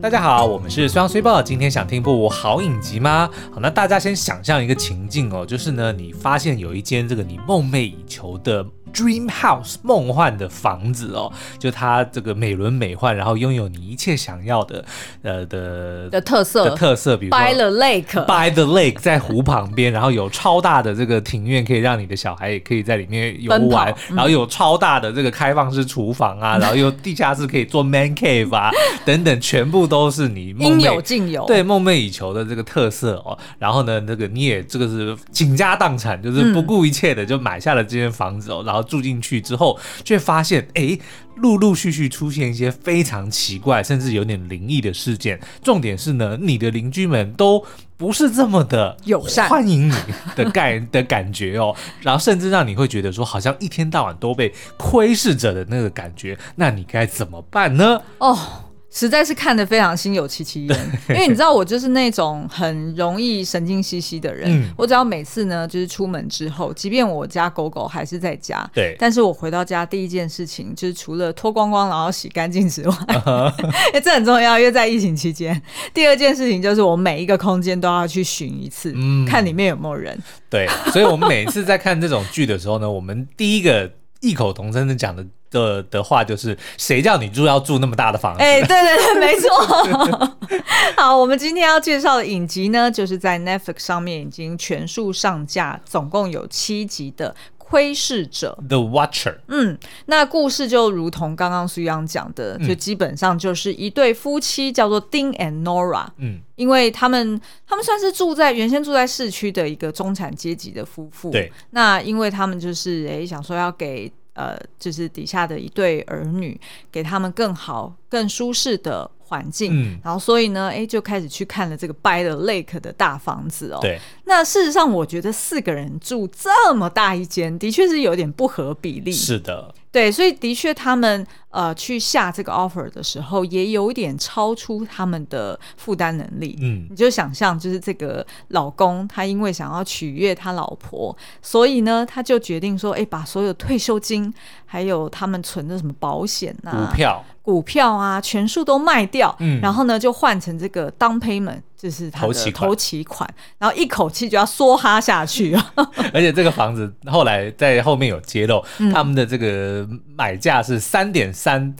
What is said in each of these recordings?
大家好，我们是虽阳虽报，今天想听部好影集吗？好，那大家先想象一个情境哦，就是呢，你发现有一间这个你梦寐以求的。Dream House 梦幻的房子哦，就它这个美轮美奂，然后拥有你一切想要的，呃的的特色。的特色，比如说 By the Lake，By the Lake 在湖旁边，然后有超大的这个庭院，可以让你的小孩也可以在里面游玩，嗯、然后有超大的这个开放式厨房啊，然后有地下室可以做 Man Cave 啊，等等，全部都是你应有尽有，对梦寐以求的这个特色哦。然后呢，那个你也这个是倾家荡产，就是不顾一切的就买下了这间房子哦，然后。住进去之后，却发现哎，陆陆续续出现一些非常奇怪，甚至有点灵异的事件。重点是呢，你的邻居们都不是这么的友善，欢迎你的概的感觉哦。然后甚至让你会觉得说，好像一天到晚都被窥视着的那个感觉。那你该怎么办呢？哦。实在是看得非常心有戚戚焉，因为你知道我就是那种很容易神经兮兮的人。嗯、我只要每次呢，就是出门之后，即便我家狗狗还是在家，对，但是我回到家第一件事情就是除了脱光光然后洗干净之外，这很重要，因为在疫情期间。第二件事情就是我每一个空间都要去巡一次，嗯、看里面有没有人。对，所以我们每次在看这种剧的时候呢，我们第一个异口同声的讲的。的的话就是，谁叫你住要住那么大的房子？哎、欸，对对对，没错。好，我们今天要介绍的影集呢，就是在 Netflix 上面已经全数上架，总共有七集的《窥视者》The Watcher。嗯，那故事就如同刚刚苏央讲的，就基本上就是一对夫妻，叫做 Dean and Nora。嗯，因为他们他们算是住在原先住在市区的一个中产阶级的夫妇。对，那因为他们就是哎想说要给。呃，就是底下的一对儿女，给他们更好、更舒适的环境，嗯、然后所以呢，哎，就开始去看了这个 By the Lake 的大房子哦。对，那事实上，我觉得四个人住这么大一间，的确是有点不合比例。是的。对，所以的确，他们呃去下这个 offer 的时候，也有点超出他们的负担能力。嗯，你就想象，就是这个老公，他因为想要取悦他老婆，所以呢，他就决定说，哎，把所有退休金，还有他们存的什么保险啊、股票、股票啊，全数都卖掉。嗯，然后呢，就换成这个 down payment。就是他期款，头期款，然后一口气就要梭哈下去啊！而且这个房子后来在后面有揭露，嗯、他们的这个买价是三点三。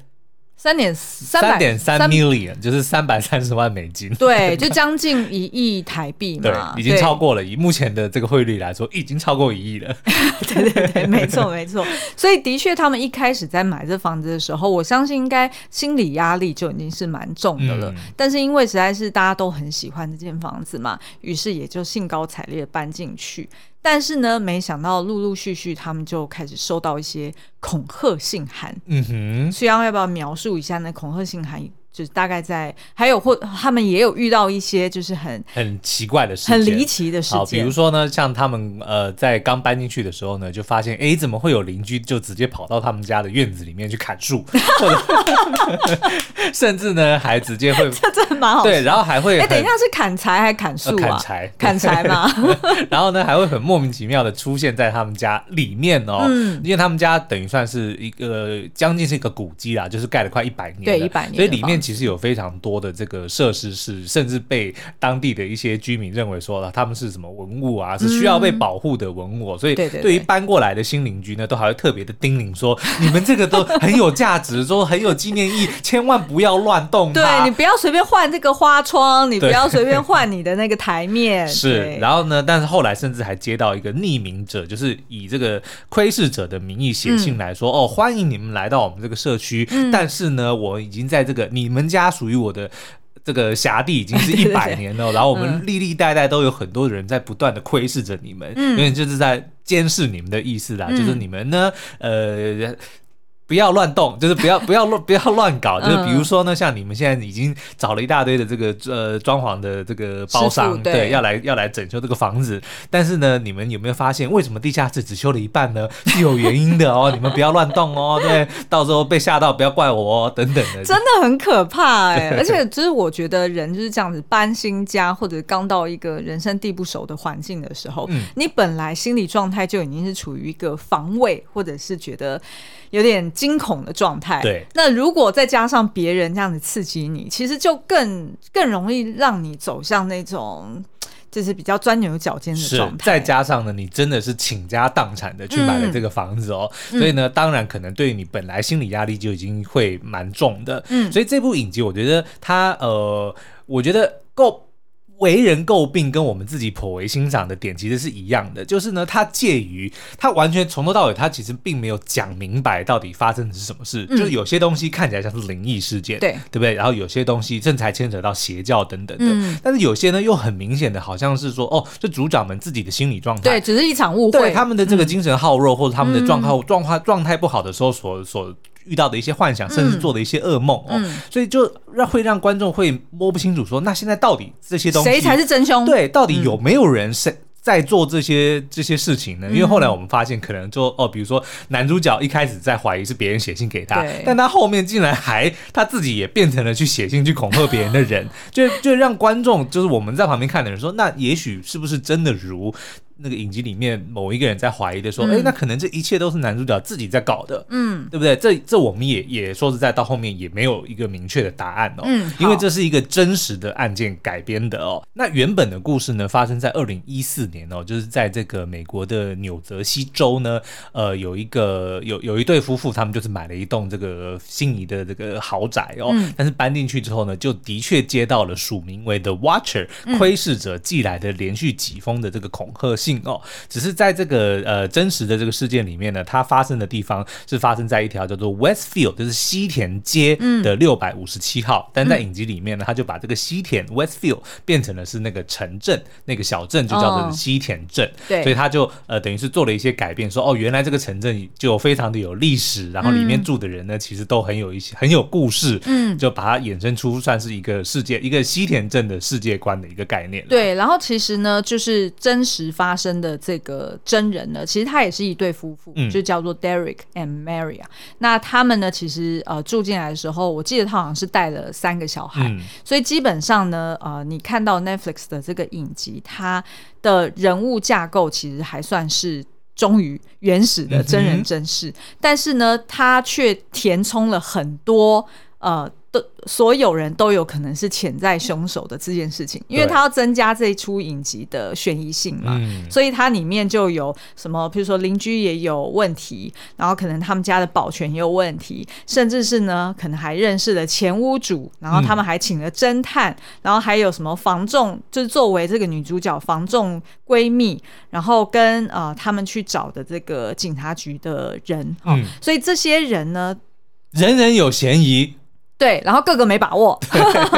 三点三点三 million 就是三百三十万美金，对，就将近一亿台币嘛，对，已经超过了。以目前的这个汇率来说，已经超过一亿了。对对对，没错没错。所以的确，他们一开始在买这房子的时候，我相信应该心理压力就已经是蛮重的了。嗯、但是因为实在是大家都很喜欢这间房子嘛，于是也就兴高采烈搬进去。但是呢，没想到陆陆续续他们就开始收到一些恐吓信函。嗯哼，所以要不要描述一下那恐吓信函？就是大概在，还有或他们也有遇到一些就是很很奇怪的事情，很离奇的事情。比如说呢，像他们呃在刚搬进去的时候呢，就发现哎，怎么会有邻居就直接跑到他们家的院子里面去砍树，或 者甚至呢还直接会 这真蛮好对，然后还会哎，等一下是砍柴还砍树啊？砍柴，砍柴嘛。然后呢还会很莫名其妙的出现在他们家里面哦，嗯，因为他们家等于算是一个将近是一个古迹啦，就是盖了快一百年，对，一百年，所以里面。其实有非常多的这个设施是，甚至被当地的一些居民认为说了，他们是什么文物啊，是需要被保护的文物。所以，对于搬过来的新邻居呢，都还会特别的叮咛说：“你们这个都很有价值，说很有纪念意义，千万不要乱动。对，你不要随便换这个花窗，你不要 随便换你的那个台面。”是。然后呢，但是后来甚至还接到一个匿名者，就是以这个窥视者的名义写信来说：“哦，欢迎你们来到我们这个社区，但是呢，我已经在这个你们。”我们家属于我的这个辖地已经是 一百年了，对对对，然后我们历历代代都有很多人在不断的窥视着你们，因为、嗯、就是在监视你们的意思啦，嗯、就是你们呢，呃。不要乱动，就是不要不要乱不要乱搞，就是比如说呢，像你们现在已经找了一大堆的这个呃装潢的这个包商，对，对，要来要来整修这个房子，但是呢，你们有没有发现为什么地下室只修了一半呢？是有原因的哦，你们不要乱动哦，对，到时候被吓到不要怪我哦，等等的，真的很可怕哎，而且就是我觉得人就是这样子搬新家或者刚到一个人生地不熟的环境的时候，嗯，你本来心理状态就已经是处于一个防卫或者是觉得有点。惊恐的状态。对，那如果再加上别人这样子刺激你，其实就更更容易让你走向那种。就是比较钻牛角尖的状态，再加上呢，你真的是倾家荡产的去买了这个房子哦，嗯、所以呢，当然可能对你本来心理压力就已经会蛮重的。嗯，所以这部影集，我觉得它呃，我觉得够。为人诟病跟我们自己颇为欣赏的点其实是一样的，就是呢，它介于它完全从头到尾，它其实并没有讲明白到底发生的是什么事，嗯、就是有些东西看起来像是灵异事件，对对不对？然后有些东西甚至还牵扯到邪教等等的，嗯、但是有些呢又很明显的好像是说，哦，这主角们自己的心理状态，对，只是一场误会，对他们的这个精神耗弱、嗯、或者他们的状况状况状态不好的时候所所。遇到的一些幻想，甚至做的一些噩梦哦，嗯、所以就让会让观众会摸不清楚说，说那现在到底这些东西谁才是真凶？对，到底有没有人是在做这些这些事情呢？嗯、因为后来我们发现，可能就哦，比如说男主角一开始在怀疑是别人写信给他，但他后面竟然还他自己也变成了去写信去恐吓别人的人，就就让观众就是我们在旁边看的人说，那也许是不是真的如？那个影集里面某一个人在怀疑的说，哎、嗯，那可能这一切都是男主角自己在搞的，嗯，对不对？这这我们也也说实在，到后面也没有一个明确的答案哦，嗯，因为这是一个真实的案件改编的哦。那原本的故事呢，发生在二零一四年哦，就是在这个美国的纽泽西州呢，呃，有一个有有一对夫妇，他们就是买了一栋这个心仪的这个豪宅哦，嗯、但是搬进去之后呢，就的确接到了署名为 The Watcher 窥视者寄来的连续几封的这个恐吓信。哦，只是在这个呃真实的这个事件里面呢，它发生的地方是发生在一条叫做 Westfield，就是西田街的六百五十七号。嗯、但在影集里面呢，他就把这个西田 Westfield 变成了是那个城镇，那个小镇就叫做西田镇。哦、对，所以他就呃等于是做了一些改变，说哦，原来这个城镇就非常的有历史，然后里面住的人呢，其实都很有一些很有故事。嗯，就把它衍生出算是一个世界一个西田镇的世界观的一个概念。对，然后其实呢，就是真实发生的这个真人呢，其实他也是一对夫妇，嗯、就叫做 Derek and Maria。那他们呢，其实呃住进来的时候，我记得他好像是带了三个小孩，嗯、所以基本上呢，呃，你看到 Netflix 的这个影集，它的人物架构其实还算是忠于原始的真人真事，嗯、但是呢，他却填充了很多呃。都所有人都有可能是潜在凶手的这件事情，因为他要增加这一出影集的悬疑性嘛，嗯、所以它里面就有什么，比如说邻居也有问题，然后可能他们家的保全也有问题，甚至是呢，可能还认识了前屋主，然后他们还请了侦探，嗯、然后还有什么房仲，就是作为这个女主角房仲闺蜜，然后跟呃他们去找的这个警察局的人，嗯、所以这些人呢，人人有嫌疑。对，然后个个没把握，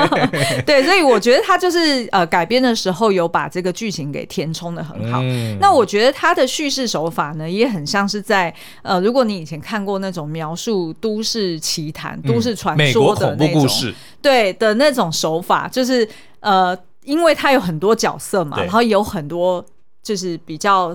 对，所以我觉得他就是呃改编的时候有把这个剧情给填充的很好。嗯、那我觉得他的叙事手法呢，也很像是在呃，如果你以前看过那种描述都市奇谈、都市传说的那种，嗯、对的那种手法，就是呃，因为他有很多角色嘛，然后有很多就是比较。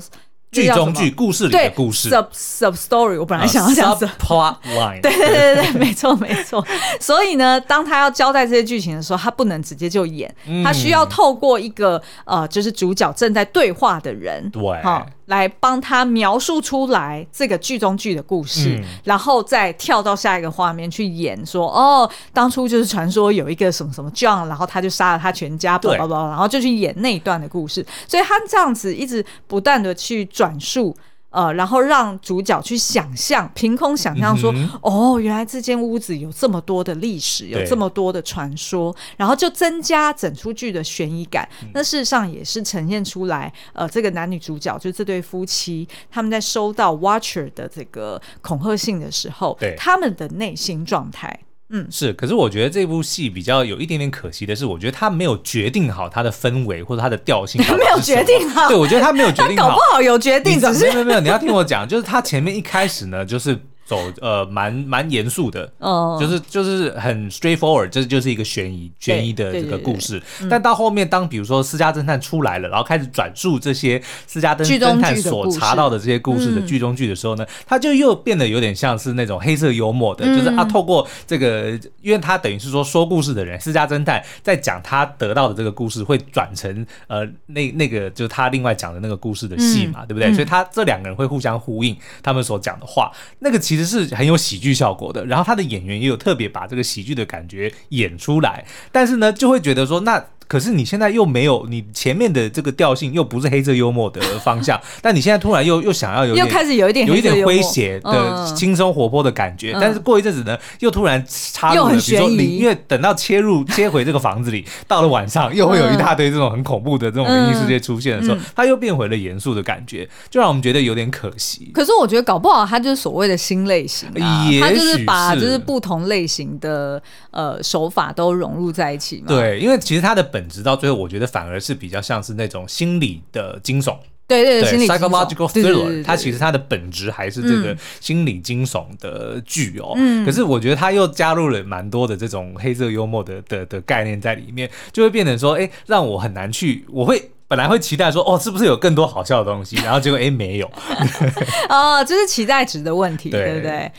剧中剧故事里的故事，sub sub story，我本来想要讲 plot line，对对对对，没错没错。所以呢，当他要交代这些剧情的时候，他不能直接就演，他需要透过一个呃，就是主角正在对话的人，对，哈。来帮他描述出来这个剧中剧的故事，嗯、然后再跳到下一个画面去演说哦，当初就是传说有一个什么什么 John，然后他就杀了他全家，对，blah blah blah, 然后就去演那一段的故事，所以他这样子一直不断的去转述。呃，然后让主角去想象，凭空想象说，嗯、哦，原来这间屋子有这么多的历史，有这么多的传说，然后就增加整出剧的悬疑感。嗯、那事实上也是呈现出来，呃，这个男女主角就这对夫妻，他们在收到 Watcher 的这个恐吓信的时候，他们的内心状态。嗯，是，可是我觉得这部戏比较有一点点可惜的是，我觉得他没有决定好它的氛围或者它的调性，他没有决定好。对，我觉得他没有决定好，搞不好有决定，只是没有没有，你要听我讲，就是他前面一开始呢，就是。走呃，蛮蛮严肃的，哦，就是就是很 straightforward，这就是一个悬疑悬疑的这个故事。但到后面，当比如说私家侦探出来了，然后开始转述这些私家侦侦探所查到的这些故事的剧中剧的时候呢，他就又变得有点像是那种黑色幽默的，就是啊，透过这个，因为他等于是说说故事的人，私家侦探在讲他得到的这个故事，会转成呃那那个就是他另外讲的那个故事的戏嘛，对不对？所以他这两个人会互相呼应他们所讲的话，那个其其实是很有喜剧效果的，然后他的演员也有特别把这个喜剧的感觉演出来，但是呢，就会觉得说那。可是你现在又没有，你前面的这个调性又不是黑色幽默的方向，但你现在突然又又想要有又开始有一点有一点诙谐的轻松活泼的感觉，嗯、但是过一阵子呢，又突然插入了，比如说你因为等到切入 切回这个房子里，到了晚上又会有一大堆这种很恐怖的这种灵异事件出现的时候，它、又变回了严肃的感觉，就让我们觉得有点可惜。可是我觉得搞不好它就是所谓的新类型啊，它就是把就是不同类型的呃手法都融入在一起嘛。对，因为其实它的本质到最后我觉得。反而是比较像是那种心理的惊悚，对对对，心理 psychological thriller，它其实它的本质还是这个心理惊悚的剧哦。嗯，可是我觉得它又加入了蛮多的这种黑色幽默的的的概念在里面，就会变成说，哎，让我很难去，我会本来会期待说，哦，是不是有更多好笑的东西？然后结果哎，没有。哦，这是期待值的问题，对，对不对？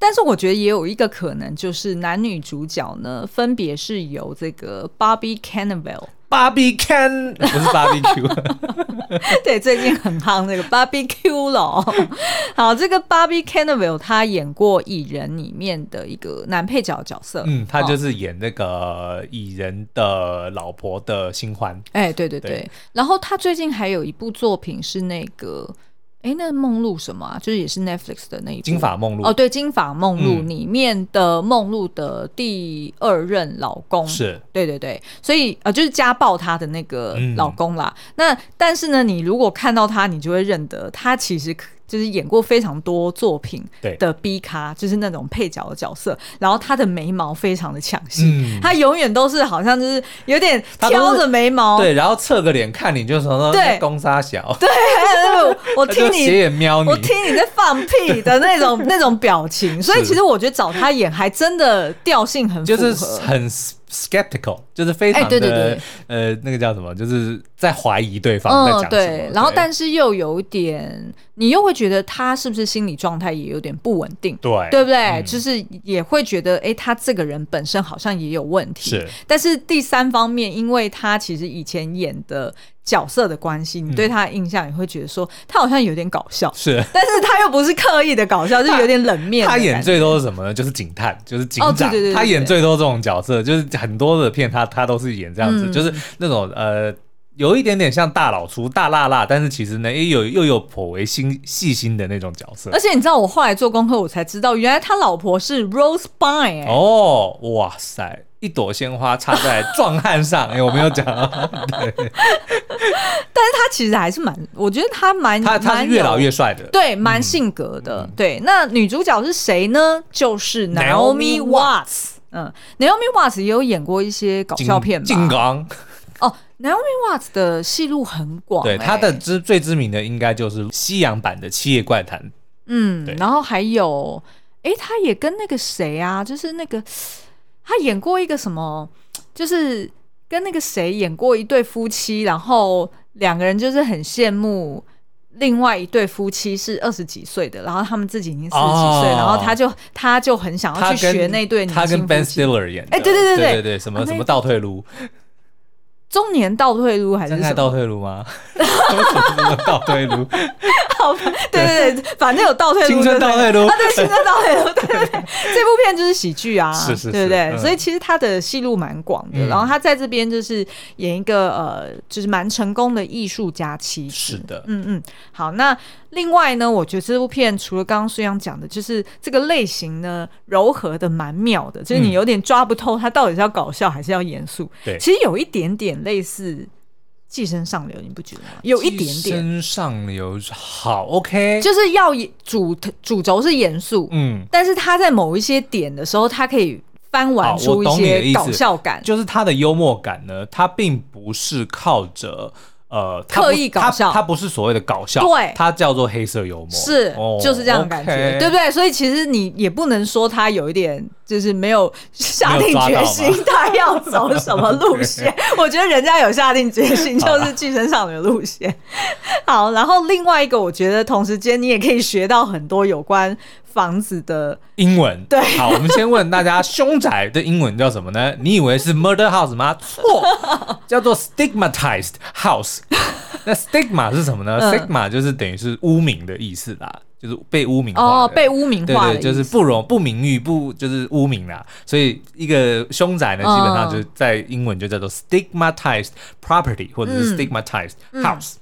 但是我觉得也有一个可能，就是男女主角呢，分别是由这个 Barbie Cannavale。Barbie Can 不是 Barbecue，对，最近很夯那个 Barbecue 了。好，这个 Barbie Cannavale 他演过《蚁人》里面的一个男配角角色，嗯，他就是演那个蚁人的老婆的新欢。哎、欸，对对对，对，然后他最近还有一部作品是那个。哎，那梦露什么啊？就是也是 Netflix 的那一部《金发梦露》哦，对，《金发梦露》里面的梦露的第二任老公是，对对对，所以呃，就是家暴她的那个老公啦。嗯、那但是呢，你如果看到他，你就会认得他其实。就是演过非常多作品的 B 咖，就是那种配角的角色。然后他的眉毛非常的抢戏，嗯、他永远都是好像就是有点挑着眉毛，对，然后侧个脸看你，就说说对，公杀小，对，我听你斜眼瞄你，我听你在放屁的那种那种表情。所以其实我觉得找他演还真的调性很符合，就是很。Skeptical 就是非常的、欸、对对对呃，那个叫什么？就是在怀疑对方在讲什么。嗯、对，然后但是又有点，你又会觉得他是不是心理状态也有点不稳定？对，对不对？嗯、就是也会觉得，哎、欸，他这个人本身好像也有问题。是，但是第三方面，因为他其实以前演的。角色的关系，你对他的印象也会觉得说他好像有点搞笑，是，但是他又不是刻意的搞笑，就是有点冷面。他演最多是什么呢？就是警探，就是警长。哦、对对对对，他演最多这种角色，就是很多的片他他都是演这样子，嗯、就是那种呃，有一点点像大老粗、大辣辣，但是其实呢，也有又有颇为心细心的那种角色。而且你知道，我后来做功课，我才知道，原来他老婆是 Rose Byrne、欸。哦，哇塞！一朵鲜花插在壮汉上，哎、欸，我没有讲。对，但是他其实还是蛮，我觉得他蛮，他他是越老越帅的，对，蛮性格的。嗯、对，那女主角是谁呢？就是 Naomi Watts。嗯，Naomi Watts 也有演过一些搞笑片吧？金刚。哦，Naomi Watts 的戏路很广、欸，对，他的知最知名的应该就是西洋版的《七夜怪谈》。嗯，然后还有，哎、欸，他也跟那个谁啊，就是那个。他演过一个什么，就是跟那个谁演过一对夫妻，然后两个人就是很羡慕另外一对夫妻是二十几岁的，然后他们自己已经四十几岁，哦、然后他就他就很想要去学那对。他跟 Ben Stiller 演的，哎，对对对对对对，什么什么倒退噜。中年倒退噜还是什么倒退噜吗？什么倒退噜？好，对对对，反正有倒退路，青春倒退路啊，对，青春倒退路，对对对，这部片就是喜剧啊，是是，对不对？所以其实他的戏路蛮广的，然后他在这边就是演一个呃，就是蛮成功的艺术家妻子，是的，嗯嗯。好，那另外呢，我觉得这部片除了刚刚苏央讲的，就是这个类型呢，柔和的蛮妙的，就是你有点抓不透他到底是要搞笑还是要严肃。对，其实有一点点。类似《寄生上流》，你不觉得吗？有一点点。寄生上流好，OK，就是要主主轴是严肃，嗯，但是他在某一些点的时候，他可以翻玩出一些搞笑感，就是他的幽默感呢，他并不是靠着。呃，刻意搞笑，它不是所谓的搞笑，对，它叫做黑色幽默，是，就是这样的感觉，对不对？所以其实你也不能说他有一点就是没有下定决心，他要走什么路线。我觉得人家有下定决心，就是寄生上流的路线。好，然后另外一个，我觉得同时间你也可以学到很多有关。房子的英文对，好，我们先问大家，凶宅的英文叫什么呢？你以为是 murder house 吗？错，叫做 stigmatized house。那 stigma 是什么呢？嗯、stigma 就是等于是污名的意思啦。就是被污名化哦，被污名化对对，就是不容不名誉不就是污名啦。所以一个凶宅呢，基本上就在英文就叫做 stigmatized property 或者是 stigmatized house。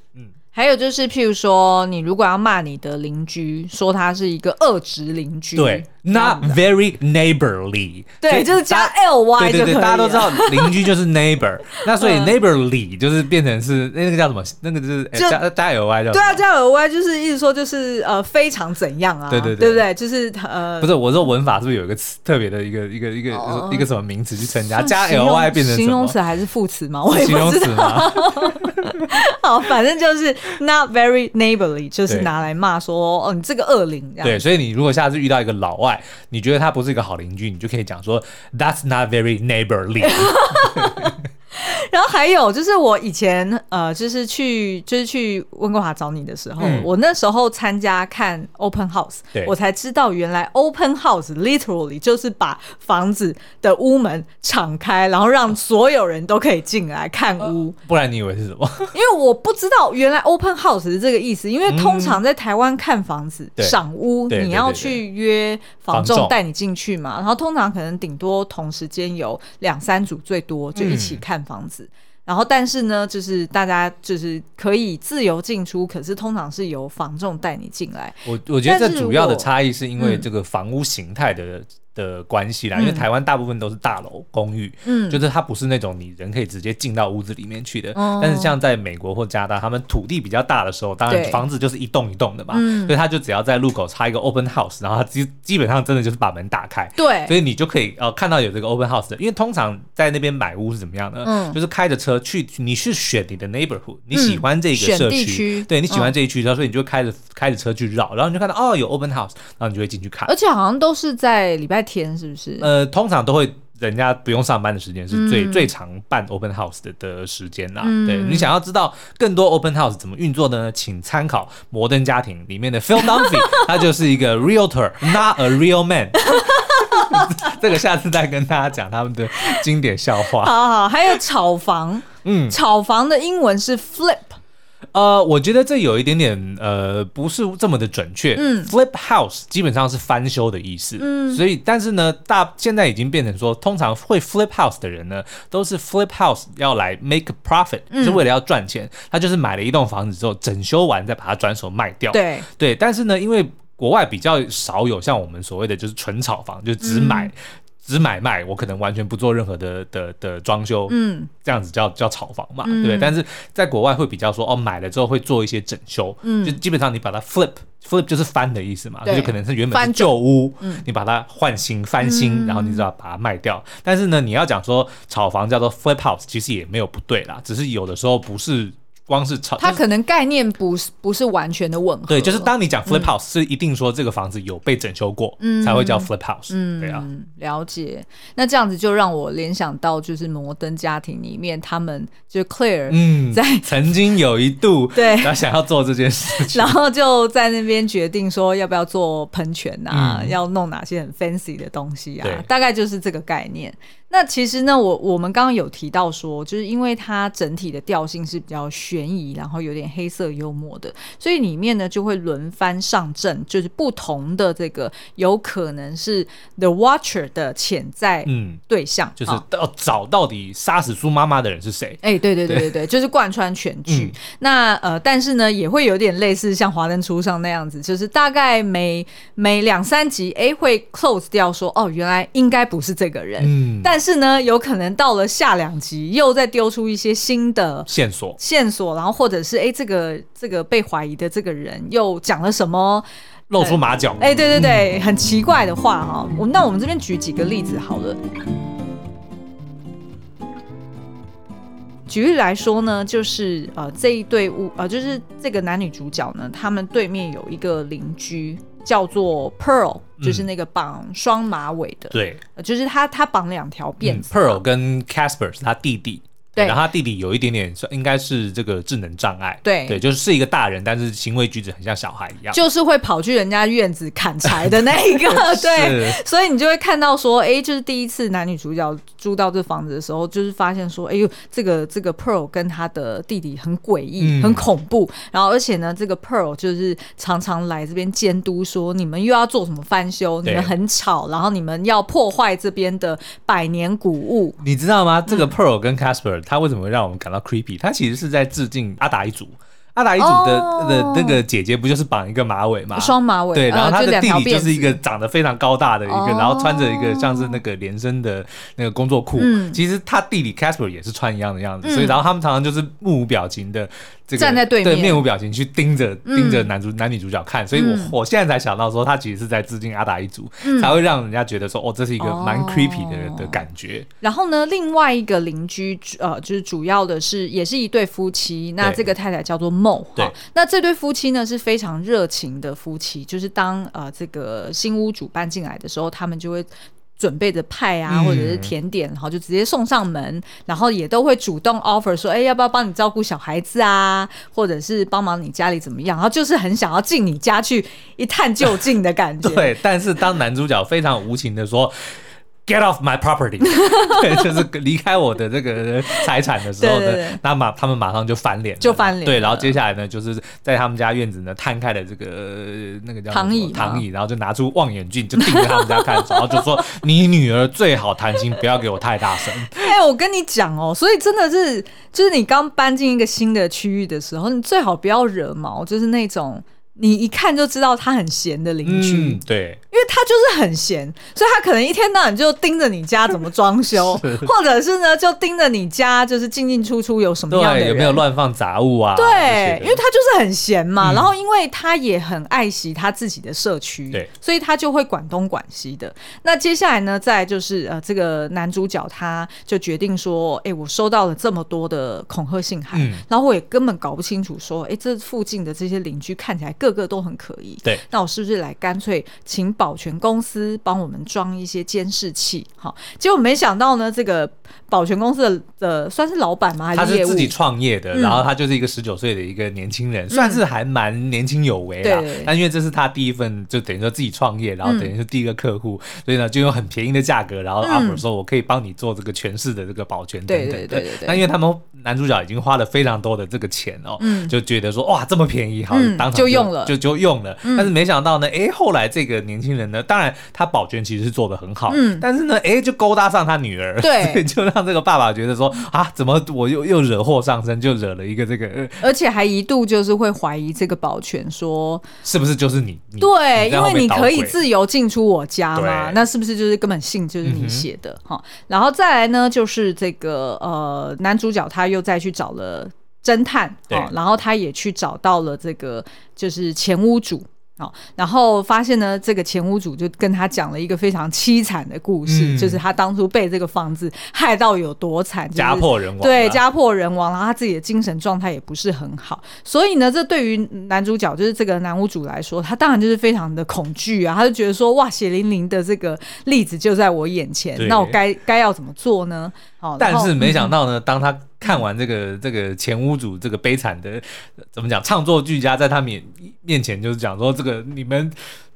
还有就是，譬如说，你如果要骂你的邻居，说他是一个恶质邻居，对，not very neighborly，对，就是加 ly，对对对，大家都知道邻居就是 neighbor，那所以 neighborly 就是变成是那个叫什么？那个就是加加 ly 叫，对啊，加 ly 就是意思说就是呃非常怎样啊，对对对，对不对？就是呃，不是我说文法是不是有一个词特别的一个一个一个一个什么名词去增加？加 ly 变成形容词还是副词吗？我也不知道。好，反正就是 not very neighborly，就是拿来骂说哦，你这个恶灵。对，所以你如果下次遇到一个老外，你觉得他不是一个好邻居，你就可以讲说 That's not very neighborly。然后还有就是我以前呃，就是去就是去温哥华找你的时候，嗯、我那时候参加看 open house，对。我才知道原来 open house literally 就是把房子的屋门敞开，然后让所有人都可以进来看屋。不然你以为是什么？因为我不知道原来 open house 是这个意思。因为通常在台湾看房子、赏、嗯、屋，你要去约房仲带你进去嘛，然后通常可能顶多同时间有两三组，最多就一起看房子。嗯然后，但是呢，就是大家就是可以自由进出，可是通常是由房仲带你进来。我我觉得这主要的差异是因为这个房屋形态的。的关系啦，因为台湾大部分都是大楼公寓，嗯，就是它不是那种你人可以直接进到屋子里面去的。嗯，但是像在美国或加拿大，他们土地比较大的时候，当然房子就是一栋一栋的嘛，嗯，所以他就只要在路口插一个 open house，然后他基基本上真的就是把门打开，对，所以你就可以呃看到有这个 open house 的。因为通常在那边买屋是怎么样的？嗯，就是开着车去，你去选你的 neighborhood，你喜欢这个社区，对，你喜欢这一区，然后所以你就开着开着车去绕，然后你就看到哦有 open house，然后你就会进去看。而且好像都是在礼拜天，是不是？呃，通常都会，人家不用上班的时间是最、嗯、最常办 open house 的的时间啦。嗯、对，你想要知道更多 open house 怎么运作的呢？请参考《摩登家庭》里面的 Phil Dunphy，他就是一个 realtor，not a real man。这个下次再跟大家讲他们的经典笑话。好好，还有炒房，嗯，炒房的英文是 flip。呃，我觉得这有一点点呃，不是这么的准确。嗯，flip house 基本上是翻修的意思。嗯，所以但是呢，大现在已经变成说，通常会 flip house 的人呢，都是 flip house 要来 make a profit，嗯，是为了要赚钱。他就是买了一栋房子之后，整修完再把它转手卖掉。对对，但是呢，因为国外比较少有像我们所谓的就是纯炒房，就只买。嗯只买卖，我可能完全不做任何的的的装修，嗯，这样子叫叫炒房嘛，嗯、对不对？但是在国外会比较说，哦，买了之后会做一些整修，嗯，就基本上你把它 flip，flip 就是翻的意思嘛，就可能是原本是旧屋，嗯，你把它换新翻新，嗯、然后你知道把它卖掉。但是呢，你要讲说炒房叫做 flip house，其实也没有不对啦，只是有的时候不是。光是炒，它可能概念不是不是完全的吻合。对，就是当你讲 flip house，是一定说这个房子有被整修过，嗯，才会叫 flip house。嗯，对啊，了解。那这样子就让我联想到，就是摩登家庭里面，他们就 Claire，嗯，在曾经有一度 对，他想要做这件事情，然后就在那边决定说要不要做喷泉啊，要弄哪些很 fancy 的东西啊，大概就是这个概念。那其实呢，我我们刚刚有提到说，就是因为它整体的调性是比较悬疑，然后有点黑色幽默的，所以里面呢就会轮番上阵，就是不同的这个有可能是 The Watcher 的潜在对象，嗯、就是要找到底杀死苏妈妈的人是谁？哎、欸，对对对对对，对就是贯穿全剧。嗯、那呃，但是呢，也会有点类似像《华灯初上》那样子，就是大概每每两三集，哎、欸，会 close 掉说，哦，原来应该不是这个人，嗯，但。但是呢，有可能到了下两集又再丢出一些新的线索，线索，然后或者是哎，这个这个被怀疑的这个人又讲了什么，露出马脚，哎，对对对，很奇怪的话哈。我那我们这边举几个例子好了。举例来说呢，就是呃这一对屋呃，就是这个男女主角呢，他们对面有一个邻居。叫做 Pearl，就是那个绑双马尾的，对，就是他他绑两条辫子。Pearl 跟 Casper 是他弟弟，对，然后他弟弟有一点点应该是这个智能障碍，对。对，就是是一个大人，但是行为举止很像小孩一样，就是会跑去人家院子砍柴的那一个，对，所以你就会看到说，哎，就是第一次男女主角租到这房子的时候，就是发现说，哎呦，这个这个 Pearl 跟他的弟弟很诡异、嗯、很恐怖，然后而且呢，这个 Pearl 就是常常来这边监督，说你们又要做什么翻修，你们很吵，然后你们要破坏这边的百年古物，你知道吗？这个 Pearl 跟 Casper、嗯。他为什么会让我们感到 creepy？他其实是在致敬阿达一族。阿达一族的、oh, 的那个姐姐不就是绑一个马尾嘛？双马尾。对，然后他的弟弟就是一个长得非常高大的一个，呃、然后穿着一个像是那个连身的那个工作裤。嗯、其实他弟弟 Casper 也是穿一样的样子，嗯、所以然后他们常常就是目无表情的。这个、站在对面，对，面无表情去盯着盯着男主、嗯、男女主角看，所以我、嗯、我现在才想到说，他其实是在致敬阿达一族，嗯、才会让人家觉得说，哦，这是一个蛮 creepy 的、哦、的感觉。然后呢，另外一个邻居，呃，就是主要的是也是一对夫妻，那这个太太叫做 Mo，对，那这对夫妻呢是非常热情的夫妻，就是当呃这个新屋主搬进来的时候，他们就会。准备的派啊，或者是甜点，然后就直接送上门，然后也都会主动 offer 说，哎，要不要帮你照顾小孩子啊，或者是帮忙你家里怎么样，然后就是很想要进你家去一探究竟的感觉。对，但是当男主角非常无情的说。Get off my property！对，就是离开我的这个财产的时候呢，那马他们马上就翻脸，就翻脸。对，然后接下来呢，就是在他们家院子呢摊开了这个那个叫躺椅，躺椅，然后就拿出望远镜，就盯着他们家看，然后就说：“你女儿最好弹琴，不要给我太大声。”哎，我跟你讲哦，所以真的是，就是你刚搬进一个新的区域的时候，你最好不要惹毛，就是那种。你一看就知道他很闲的邻居，嗯，对，因为他就是很闲，所以他可能一天到晚就盯着你家怎么装修，或者是呢就盯着你家就是进进出出有什么样的人，有没有乱放杂物啊？对，因为他就是很闲嘛，嗯、然后因为他也很爱惜他自己的社区，对，所以他就会管东管西的。那接下来呢，再就是呃，这个男主角他就决定说，哎、欸，我收到了这么多的恐吓信函，嗯、然后我也根本搞不清楚说，哎、欸，这附近的这些邻居看起来。个个都很可疑，对，那我是不是来干脆请保全公司帮我们装一些监视器？好，结果没想到呢，这个保全公司的的算是老板吗？还是？他是自己创业的，然后他就是一个十九岁的一个年轻人，嗯、算是还蛮年轻有为啦。对，但因为这是他第一份，就等于说自己创业，然后等于是第一个客户，嗯、所以呢，就用很便宜的价格，然后 offer 说我可以帮你做这个全市的这个保全等等的。对对对对。那因为他们男主角已经花了非常多的这个钱哦，嗯，就觉得说哇这么便宜，好，嗯、当场就，就用了。就就用了，但是没想到呢，哎、欸，后来这个年轻人呢，当然他保全其实是做的很好，嗯，但是呢，哎、欸，就勾搭上他女儿，对，就让这个爸爸觉得说啊，怎么我又又惹祸上身，就惹了一个这个，而且还一度就是会怀疑这个保全说是不是就是你？你对，因为你可以自由进出我家嘛，那是不是就是根本信就是你写的哈？嗯、然后再来呢，就是这个呃，男主角他又再去找了。侦探对、哦，然后他也去找到了这个，就是前屋主。哦，然后发现呢，这个前屋主就跟他讲了一个非常凄惨的故事，嗯、就是他当初被这个房子害到有多惨，就是、家破人亡，对，家破人亡，然后他自己的精神状态也不是很好，所以呢，这对于男主角就是这个男屋主来说，他当然就是非常的恐惧啊，他就觉得说，哇，血淋淋的这个例子就在我眼前，那我该该要怎么做呢？哦，但是没想到呢，嗯、当他看完这个这个前屋主这个悲惨的怎么讲，唱作俱佳，在他面面前就是讲说这个你们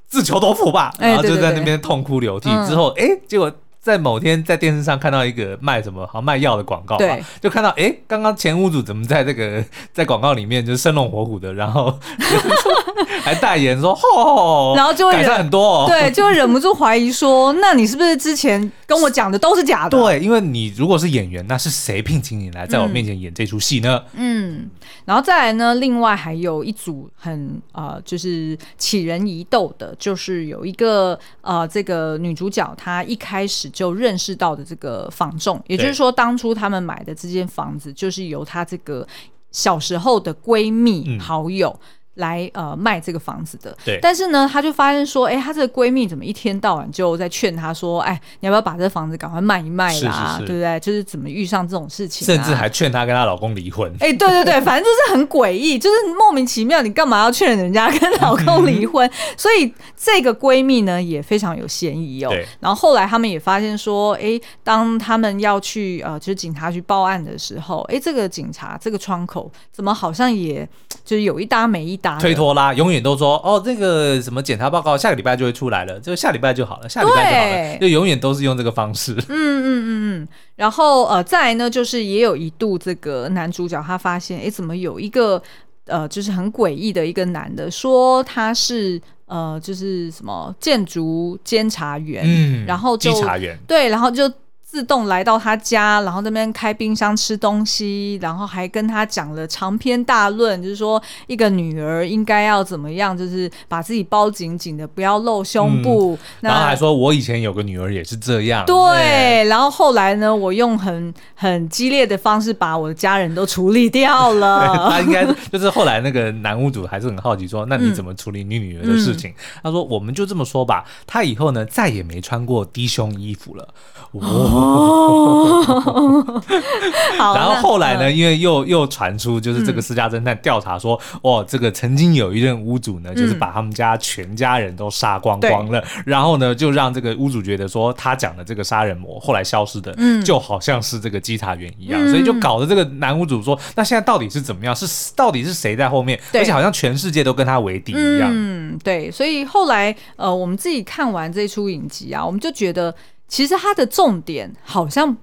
自求多福吧，然后就在那边痛哭流涕。之后，哎，结果。在某天在电视上看到一个卖什么好像卖药的广告，对，就看到哎，刚刚前屋主怎么在这个 在广告里面就是生龙活虎的，然后 还代言说哦，然后就会改善很多，哦，对，就会忍不住怀疑说，那你是不是之前跟我讲的都是假的？对，因为你如果是演员，那是谁聘请你来在我面前演这出戏呢？嗯，嗯，然后再来呢，另外还有一组很呃，就是起人疑窦的，就是有一个呃，这个女主角她一开始。就认识到的这个房仲，也就是说，当初他们买的这间房子，就是由她这个小时候的闺蜜好友来呃卖这个房子的，对。但是呢，她就发现说，哎，她这个闺蜜怎么一天到晚就在劝她说，哎，你要不要把这个房子赶快卖一卖啦？是是是对不对？就是怎么遇上这种事情、啊，甚至还劝她跟她老公离婚。哎，对对对，反正就是很诡异，就是莫名其妙，你干嘛要劝人家跟老公离婚？所以这个闺蜜呢也非常有嫌疑哦。对。然后后来他们也发现说，哎，当他们要去呃，就是警察局报案的时候，哎，这个警察这个窗口怎么好像也就是有一搭没一。推拖拉，永远都说哦，这个什么检查报告下个礼拜就会出来了，就下礼拜就好了，下礼拜就好了，就永远都是用这个方式。嗯嗯嗯嗯。然后呃，再来呢，就是也有一度这个男主角他发现，哎，怎么有一个呃，就是很诡异的一个男的，说他是呃，就是什么建筑监察员，嗯，然后就稽查员，对，然后就。自动来到他家，然后那边开冰箱吃东西，然后还跟他讲了长篇大论，就是说一个女儿应该要怎么样，就是把自己包紧紧的，不要露胸部。嗯、然后还说，我以前有个女儿也是这样。对，对然后后来呢，我用很很激烈的方式把我的家人都处理掉了。他应该就是后来那个男屋主还是很好奇，说那你怎么处理你女儿的事情？嗯、他说我们就这么说吧，他以后呢再也没穿过低胸衣服了。哦。哦，然后后来呢？因为又又传出，就是这个私家侦探调查说，哦，这个曾经有一任屋主呢，就是把他们家全家人都杀光光了，然后呢，就让这个屋主觉得说，他讲的这个杀人魔后来消失的，就好像是这个稽查员一样，所以就搞得这个男屋主说，那现在到底是怎么样？是到底是谁在后面？而且好像全世界都跟他为敌一样。嗯，对。所以后来，呃，我们自己看完这出影集啊，我们就觉得。其实他的重点好像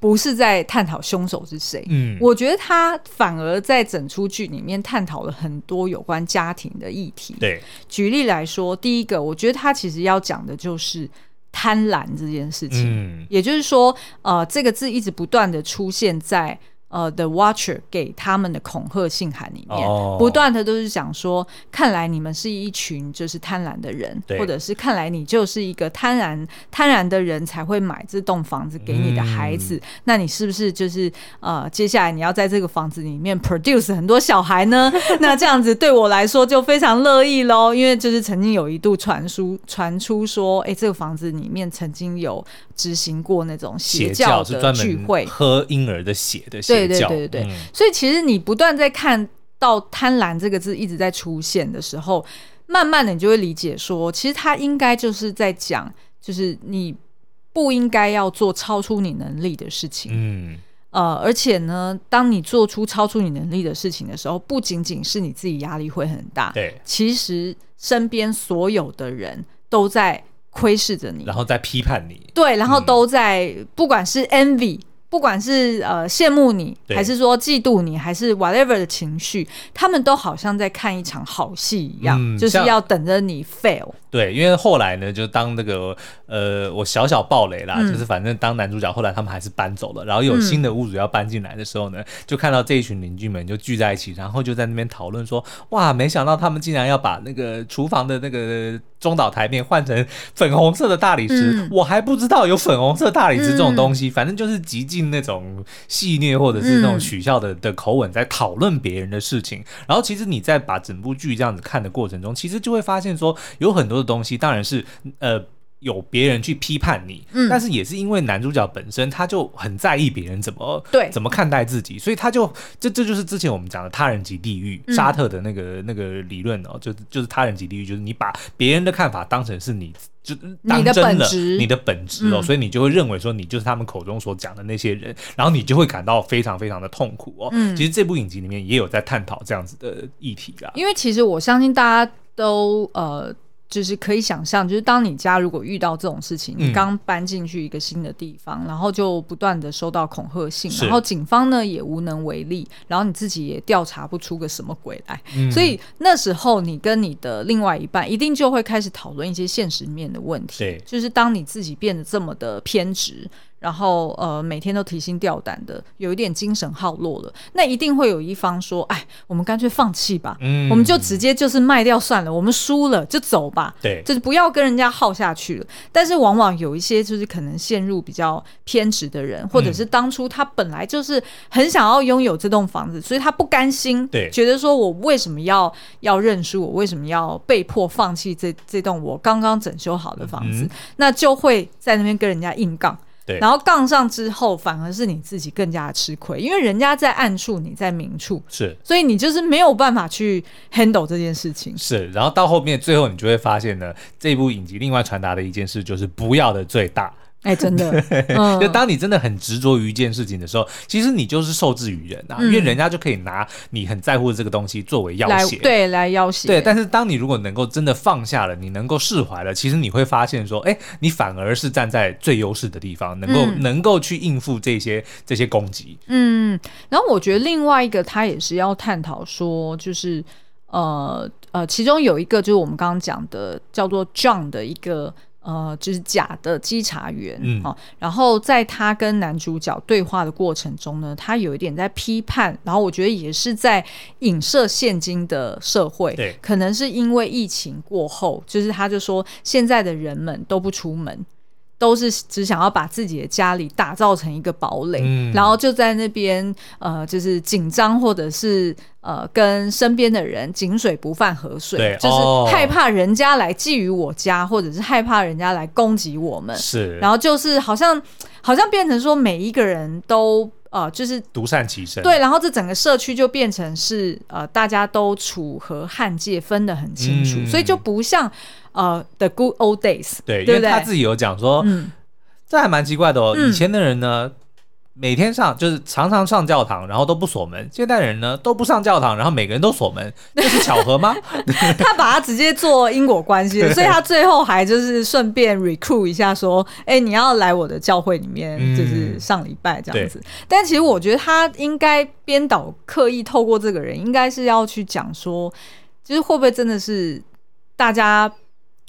不是在探讨凶手是谁，嗯，我觉得他反而在整出剧里面探讨了很多有关家庭的议题。对，举例来说，第一个，我觉得他其实要讲的就是贪婪这件事情，嗯，也就是说，呃，这个字一直不断的出现在。呃，The Watcher 给他们的恐吓信函里面，oh. 不断的都是讲说，看来你们是一群就是贪婪的人，或者是看来你就是一个贪婪贪婪的人才会买这栋房子给你的孩子。嗯、那你是不是就是呃，接下来你要在这个房子里面 produce 很多小孩呢？那这样子对我来说就非常乐意喽，因为就是曾经有一度传出传出说，哎、欸，这个房子里面曾经有执行过那种邪教的聚会，喝婴儿的血的血。对对对对对，嗯、所以其实你不断在看到“贪婪”这个字一直在出现的时候，慢慢的你就会理解说，其实他应该就是在讲，就是你不应该要做超出你能力的事情。嗯，呃，而且呢，当你做出超出你能力的事情的时候，不仅仅是你自己压力会很大，对，其实身边所有的人都在窥视着你，然后再批判你，对，然后都在、嗯、不管是 envy。不管是呃羡慕你，还是说嫉妒你，还是 whatever 的情绪，他们都好像在看一场好戏一样，嗯、就是要等着你 fail。对，因为后来呢，就当那个呃，我小小暴雷啦，嗯、就是反正当男主角，后来他们还是搬走了，然后有新的屋主要搬进来的时候呢，嗯、就看到这一群邻居们就聚在一起，然后就在那边讨论说，哇，没想到他们竟然要把那个厨房的那个中岛台面换成粉红色的大理石，嗯、我还不知道有粉红色大理石这种东西，嗯、反正就是极尽那种戏谑或者是那种取笑的的口吻在讨论别人的事情，然后其实你在把整部剧这样子看的过程中，其实就会发现说有很多。东西当然是呃有别人去批判你，嗯，但是也是因为男主角本身他就很在意别人怎么对。怎么看待自己，所以他就这这就是之前我们讲的他人即地狱，嗯、沙特的那个那个理论哦，就就是他人即地狱，就是你把别人的看法当成是你就当真的你的本质哦，所以你就会认为说你就是他们口中所讲的那些人，然后你就会感到非常非常的痛苦哦。嗯，其实这部影集里面也有在探讨这样子的议题啊，因为其实我相信大家都呃。就是可以想象，就是当你家如果遇到这种事情，你刚搬进去一个新的地方，嗯、然后就不断的收到恐吓信，然后警方呢也无能为力，然后你自己也调查不出个什么鬼来，嗯、所以那时候你跟你的另外一半一定就会开始讨论一些现实面的问题，就是当你自己变得这么的偏执。然后呃每天都提心吊胆的，有一点精神耗落了，那一定会有一方说，哎，我们干脆放弃吧，嗯，我们就直接就是卖掉算了，我们输了就走吧，对，就是不要跟人家耗下去了。但是往往有一些就是可能陷入比较偏执的人，或者是当初他本来就是很想要拥有这栋房子，所以他不甘心，对，觉得说我为什么要要认输，我为什么要被迫放弃这这栋我刚刚整修好的房子，嗯，那就会在那边跟人家硬杠。对，然后杠上之后，反而是你自己更加的吃亏，因为人家在暗处，你在明处，是，所以你就是没有办法去 handle 这件事情。是，然后到后面最后你就会发现呢，这部影集另外传达的一件事就是不要的最大。哎、欸，真的，嗯、就当你真的很执着于一件事情的时候，其实你就是受制于人啊、嗯，因为人家就可以拿你很在乎的这个东西作为要挟，对，来要挟。对，但是当你如果能够真的放下了，你能够释怀了，其实你会发现说，哎、欸，你反而是站在最优势的地方，能够、嗯、能够去应付这些这些攻击。嗯，然后我觉得另外一个他也是要探讨说，就是呃呃，其中有一个就是我们刚刚讲的叫做 John 的一个。呃，就是假的稽查员，嗯，哦，然后在他跟男主角对话的过程中呢，他有一点在批判，然后我觉得也是在影射现今的社会，对，可能是因为疫情过后，就是他就说现在的人们都不出门。都是只想要把自己的家里打造成一个堡垒，嗯，然后就在那边呃，就是紧张或者是呃，跟身边的人井水不犯河水，就是害怕人家来觊觎我家，或者是害怕人家来攻击我们，是，然后就是好像好像变成说每一个人都呃，就是独善其身，对，然后这整个社区就变成是呃，大家都楚河汉界分得很清楚，嗯，所以就不像。呃、uh，The Good Old Days，对，对，因为他自己有讲说，嗯，这还蛮奇怪的哦。以前的人呢，嗯，每天上就是常常上教堂，然后都不锁门；现代人呢都不上教堂，然后每个人都锁门，这是巧合吗？他把他直接做因果关系，所以他最后还就是顺便 recruit 一下，说，哎，你要来我的教会里面，就是上礼拜这样子，嗯。但其实我觉得他应该编导刻意透过这个人，应该是要去讲说，就是会不会真的是大家。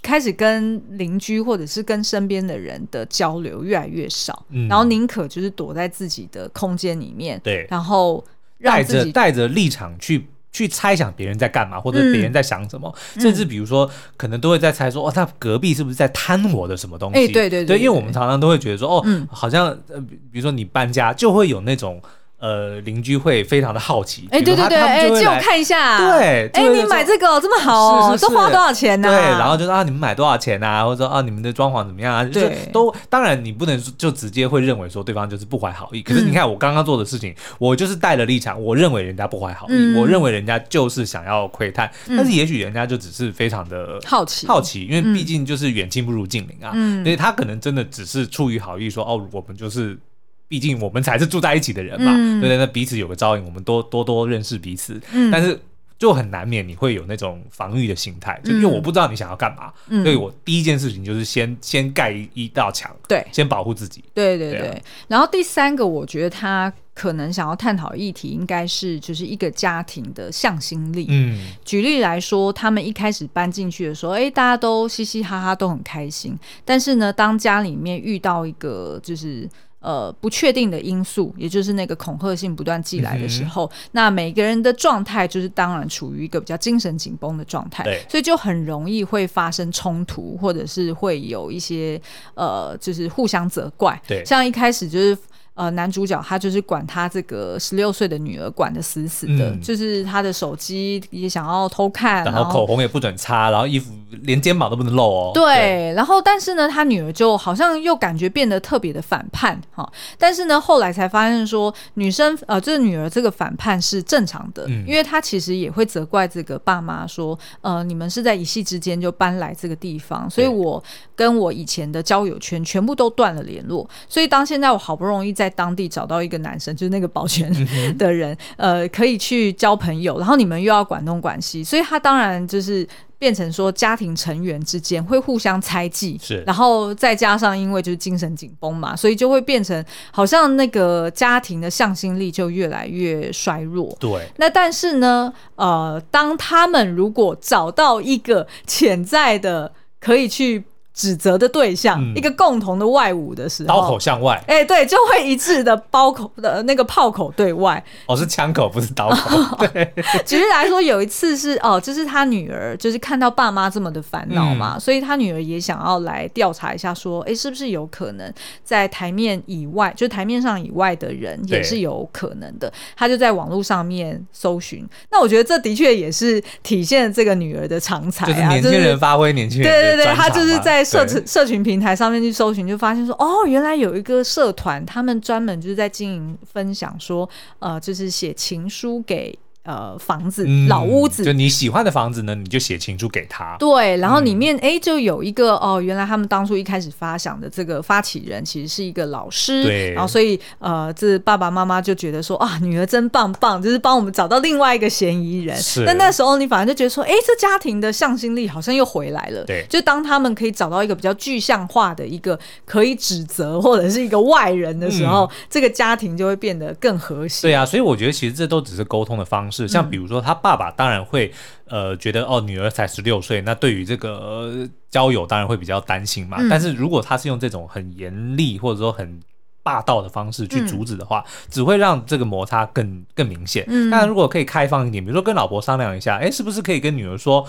开始跟邻居或者是跟身边的人的交流越来越少，嗯、然后宁可就是躲在自己的空间里面，对，然后带着带着立场去去猜想别人在干嘛，或者别人在想什么，嗯、甚至比如说可能都会在猜说，哦，他隔壁是不是在贪我的什么东西？欸、对，对，对因为我们常常都会觉得说，哦，嗯、好像呃，比如说你搬家就会有那种。呃，邻居会非常的好奇，哎、欸，对对对，哎，借我看一下，对，哎、欸，你买这个这么好、哦，是是是都花多少钱呢、啊？对，然后就说啊，你们买多少钱啊？或者说啊，你们的装潢怎么样啊？对，就都当然你不能就直接会认为说对方就是不怀好意。可是你看我刚刚做的事情，嗯、我就是带了立场，我认为人家不怀好意、嗯，我认为人家就是想要窥探、嗯，但是也许人家就只是非常的好奇，好奇，因为毕竟就是远亲不如近邻啊，嗯，所以他可能真的只是出于好意说，哦，我们就是。毕竟我们才是住在一起的人嘛，嗯、对不对？那彼此有个照应，我们多多多认识彼此。嗯，但是就很难免你会有那种防御的心态，就因为我不知道你想要干嘛，嗯、所以我第一件事情就是先先盖一一道墙，对，先保护自己。对对对，对、啊。然后第三个，我觉得他可能想要探讨的议题，应该是就是一个家庭的向心力。嗯，举例来说，他们一开始搬进去的时候，哎，大家都嘻嘻哈哈，都很开心。但是呢，当家里面遇到一个就是。呃，不确定的因素，也就是那个恐吓性不断寄来的时候，嗯、那每个人的状态就是当然处于一个比较精神紧绷的状态，对，所以就很容易会发生冲突，或者是会有一些呃，就是互相责怪，对，像一开始就是。呃，男主角他就是管他这个十六岁的女儿管的死死的，嗯，就是他的手机也想要偷看，然后口红也不准擦，然后衣服连肩膀都不能露哦。对，对，然后但是呢，他女儿就好像又感觉变得特别的反叛哈。但是呢，后来才发现说，女生呃，这个女儿这个反叛是正常的，嗯，因为她其实也会责怪这个爸妈说，呃，你们是在一夕之间就搬来这个地方，所以我跟我以前的交友圈全部都断了联络，所以当现在我好不容易在在当地找到一个男生，就是那个保全 的人，嗯，呃，可以去交朋友，然后你们又要管东管西，所以他当然就是变成说家庭成员之间会互相猜忌，是，然后再加上因为就是精神紧绷嘛，所以就会变成好像那个家庭的向心力就越来越衰弱。对，那但是呢，呃，当他们如果找到一个潜在的可以去。指责的对象，嗯、一个共同的外侮的时候，刀口向外，哎、欸，对，就会一致的包口的那个炮口对外。哦，是枪口，不是刀口。哦、对，举例来说，有一次是哦，就是他女儿就是看到爸妈这么的烦恼嘛，嗯、所以他女儿也想要来调查一下，说，哎、欸，是不是有可能在台面以外，就台面上以外的人也是有可能的？对他就在网络上面搜寻。那我觉得这的确也是体现这个女儿的长才啊，就是年轻人发挥年轻人、就是、对对对，他就是在。社群社群平台上面去搜寻，就发现说，哦，原来有一个社团，他们专门就是在经营分享说，呃，就是写情书给。呃，房子、嗯、老屋子，就你喜欢的房子呢，你就写情书给他。对，然后里面哎、嗯，就有一个哦，原来他们当初一开始发想的这个发起人其实是一个老师。对，然后所以呃，这爸爸妈妈就觉得说啊，女儿真棒棒，就是帮我们找到另外一个嫌疑人。是。但那时候你反而就觉得说，哎，这家庭的向心力好像又回来了。对。就当他们可以找到一个比较具象化的一个可以指责或者是一个外人的时候，嗯、这个家庭就会变得更和谐。对啊，所以我觉得其实这都只是沟通的方式，像比如说他。爸爸当然会，呃，觉得哦，女儿才十六岁，那对于这个、呃、交友当然会比较担心嘛。嗯、但是如果他是用这种很严厉或者说很霸道的方式去阻止的话，嗯、只会让这个摩擦更更明显。嗯，当然如果可以开放一点，比如说跟老婆商量一下，哎，是不是可以跟女儿说，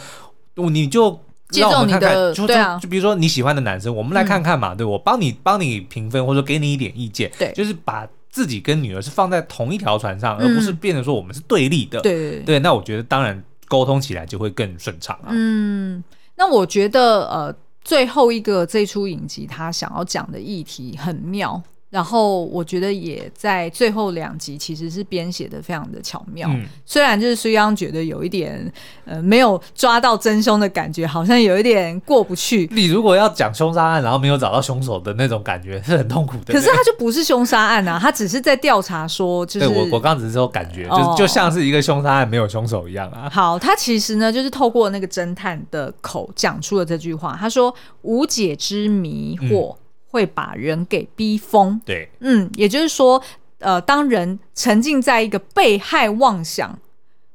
你就让我们看看，就对啊，就比如说你喜欢的男生，我们来看看嘛，嗯、对我帮你帮你评分，或者说给你一点意见，对，就是把。自己跟女儿是放在同一条船上，而不是变得说我们是对立的。嗯、对，对，那我觉得当然沟通起来就会更顺畅啊。嗯，那我觉得呃，最后一个这出影集他想要讲的议题很妙。然后我觉得也在最后两集其实是编写的非常的巧妙，嗯、虽然就是苏央觉得有一点呃没有抓到真凶的感觉，好像有一点过不去。你如果要讲凶杀案，然后没有找到凶手的那种感觉是很痛苦的。可是他就不是凶杀案啊，他只是在调查说，就是对我我刚只是说感觉，哦、就就像是一个凶杀案没有凶手一样啊。好，他其实呢就是透过那个侦探的口讲出了这句话，他说无解之迷惑。嗯会把人给逼疯，对，嗯，也就是说，呃，当人沉浸在一个被害妄想，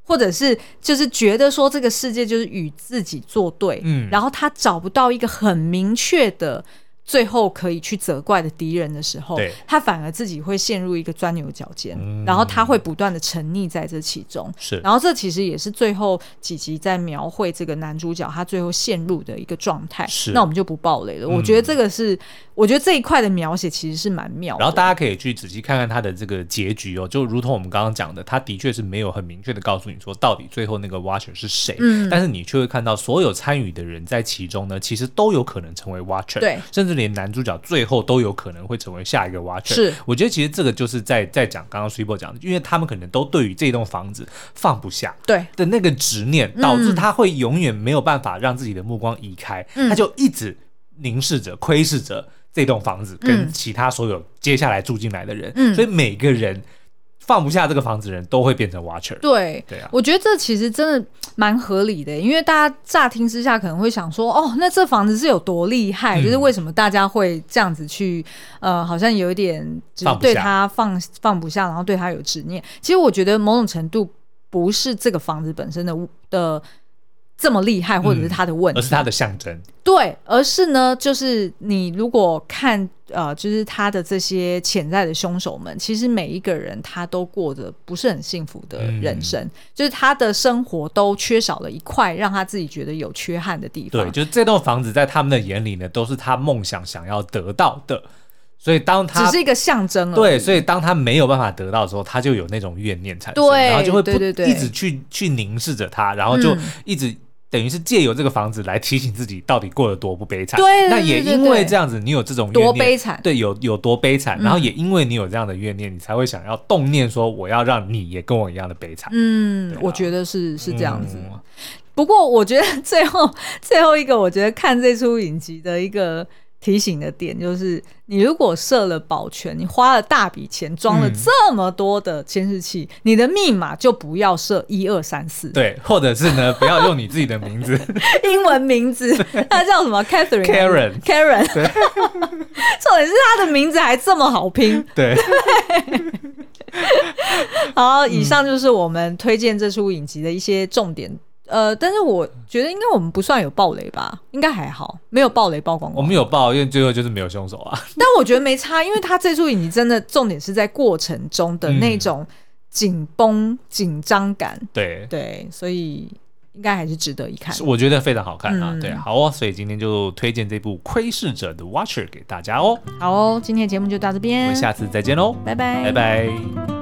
或者是就是觉得说这个世界就是与自己作对，嗯，然后他找不到一个很明确的。最后可以去责怪的敌人的时候，他反而自己会陷入一个钻牛角尖，嗯、然后他会不断的沉溺在这其中。是，然后这其实也是最后几集在描绘这个男主角他最后陷入的一个状态。是，那我们就不爆雷了。嗯、我觉得这个是，我觉得这一块的描写其实是蛮妙的。然后大家可以去仔细看看他的这个结局哦，就如同我们刚刚讲的，他的确是没有很明确的告诉你说到底最后那个 Watcher 是谁。嗯，但是你却会看到所有参与的人在其中呢，其实都有可能成为 Watcher。对，甚至。连男主角最后都有可能会成为下一个 Watcher。是，我觉得其实这个就是在在讲刚刚 Super 讲的，因为他们可能都对于这栋房子放不下，对的那个执念，导致他会永远没有办法让自己的目光移开，嗯、他就一直凝视着、窥视着这栋房子跟其他所有接下来住进来的人，嗯、所以每个人。放不下这个房子的人都会变成 Watcher。对，对啊，我觉得这其实真的蛮合理的，因为大家乍听之下可能会想说，哦，那这房子是有多厉害？嗯、就是为什么大家会这样子去，呃，好像有一点就是对他放放不，放不下，然后对他有执念。其实我觉得某种程度不是这个房子本身的的。这么厉害，或者是他的问题，嗯、而是他的象征。对，而是呢，就是你如果看，呃，就是他的这些潜在的凶手们，其实每一个人他都过着不是很幸福的人生，嗯、就是他的生活都缺少了一块让他自己觉得有缺憾的地方。对，就是这栋房子在他们的眼里呢，都是他梦想想要得到的。所以当他只是一个象征，对，所以当他没有办法得到的时候，他就有那种怨念产生，对然后就会不一直去去凝视着他，然后就一直。嗯等于是借由这个房子来提醒自己到底过得多不悲惨。对，那也因为这样子，你有这种怨念，多悲惨。对，有有多悲惨，然后也因为你有这样的怨念，你才会想要动念说我要让你也跟我一样的悲惨。嗯，我觉得是是这样子。不过我觉得 最后最后一个，我觉得看这出影集的一个。提醒的点就是，你如果设了保全，你花了大笔钱装了这么多的监视器，嗯、你的密码就不要设一二三四，对，或者是呢，不要用你自己的名字，英文名字，他叫什么？Catherine，Karen，Karen，对，重点是他的名字还这么好拼，对。好，以上就是我们推荐这出影集的一些重点。呃，但是我觉得应该我们不算有暴雷吧，应该还好，没有暴雷曝光。我们有爆，因为最后就是没有凶手啊。但我觉得没差，因为他这出影集真的重点是在过程中的那种紧绷紧张感。对对，所以应该还是值得一看。我觉得非常好看啊。嗯、对，好哦，所以今天就推荐这部《窥视者》的 Watcher 给大家哦。好哦，今天的节目就到这边，我们下次再见喽，拜拜，拜拜。